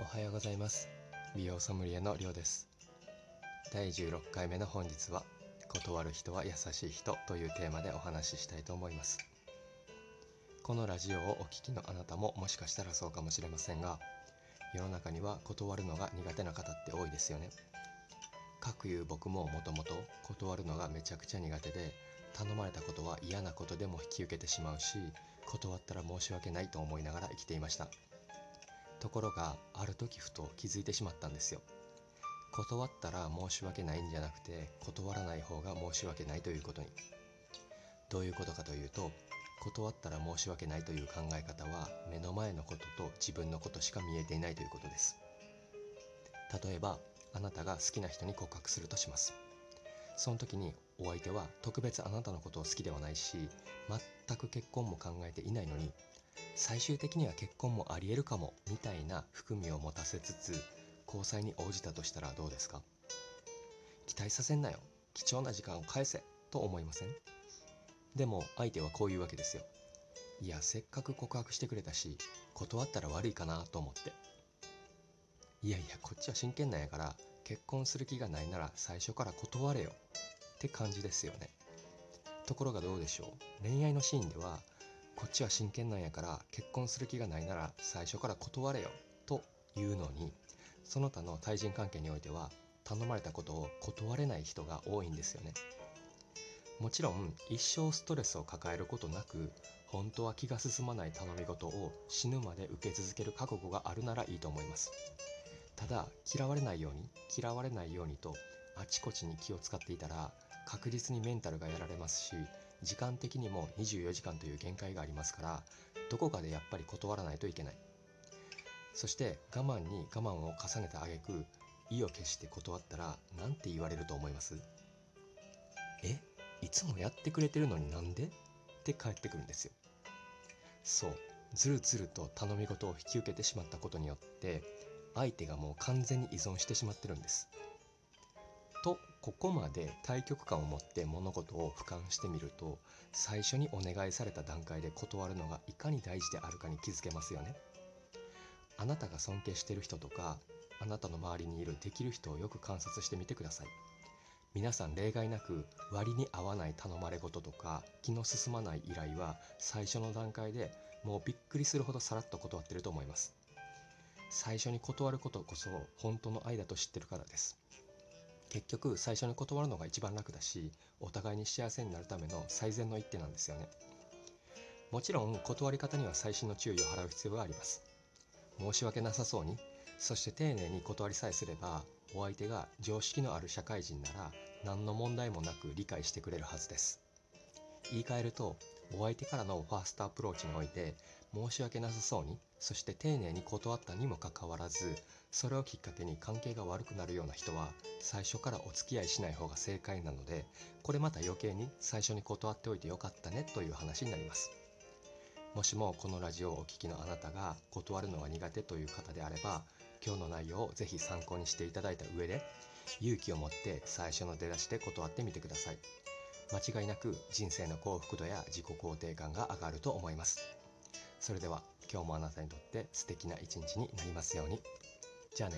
おはようございます。美容ソムリエのりょうです。第16回目の本日は断る人は優しい人というテーマでお話ししたいと思います。このラジオをお聞きのあなたももしかしたらそうかもしれませんが世の中には断るのが苦手な方って多いですよね。かくいう僕ももともと断るのがめちゃくちゃ苦手で頼まれたことは嫌なことでも引き受けてしまうし断ったら申し訳ないと思いながら生きていました。ところがある時ふと気づいてしまったんですよ。断ったら申し訳ないんじゃなくて断らない方が申し訳ないということに。どういうことかというと断ったら申し訳ないという考え方は目の前のことと自分のことしか見えていないということです。例えばあなたが好きな人に告白するとします。その時にお相手は特別あなたのことを好きではないし全く結婚も考えていないのに最終的には結婚もありえるかもみたいな含みを持たせつつ交際に応じたとしたらどうですか？期待させんなよ。貴重な時間を返せと思いません？でも相手はこういうわけですよ。いやせっかく告白してくれたし断ったら悪いかなと思って。いやいやこっちは真剣なんやから結婚する気がないなら最初から断れよって感じですよね。ところがどうでしょう。恋愛のシーンではこっちは真剣なんやから結婚する気がないなら最初から断れよというのにその他の対人関係においては頼まれたことを断れない人が多いんですよね。もちろん一生ストレスを抱えることなく本当は気が進まない頼み事を死ぬまで受け続ける覚悟があるならいいと思います。ただ嫌われないように嫌われないようにとあちこちに気を使っていたら確実にメンタルがやられますし時間的にも24時間という限界がありますからどこかでやっぱり断らないといけない。そして我慢に我慢を重ねた挙句意を決して断ったら何て言われると思います？えいつもやってくれてるのになんで？って返ってくるんですよ。そうずるずると頼み事を引き受けてしまったことによって相手がもう完全に依存してしまってるんです。とここまで対極感を持って物事を俯瞰してみると最初にお願いされた段階で断るのがいかに大事であるかに気づけますよね。あなたが尊敬してる人とかあなたの周りにいるできる人をよく観察してみてください。皆さん例外なく割に合わない頼まれ事とか気の進まない依頼は最初の段階でもうびっくりするほどさらっと断ってると思います。最初に断ることこそ本当の愛だと知ってるからです。結局最初に断るのが一番楽だしお互いに幸せになるための最善の一手なんですよね。もちろん断り方には細心の注意を払う必要があります。申し訳なさそうにそして丁寧に断りさえすればお相手が常識のある社会人なら何の問題もなく理解してくれるはずです。言い換えるとお相手からのファーストアプローチにおいて申し訳なさそうにそして丁寧に断ったにもかかわらずそれをきっかけに関係が悪くなるような人は最初からお付き合いしない方が正解なのでこれまた余計に最初に断っておいてよかったねという話になります。もしもこのラジオをお聴きのあなたが断るのが苦手という方であれば今日の内容をぜひ参考にしていただいた上で勇気を持って最初の出だしで断ってみてください。間違いなく人生の幸福度や自己肯定感が上がると思います。それでは今日もあなたにとって素敵な一日になりますように。じゃあね。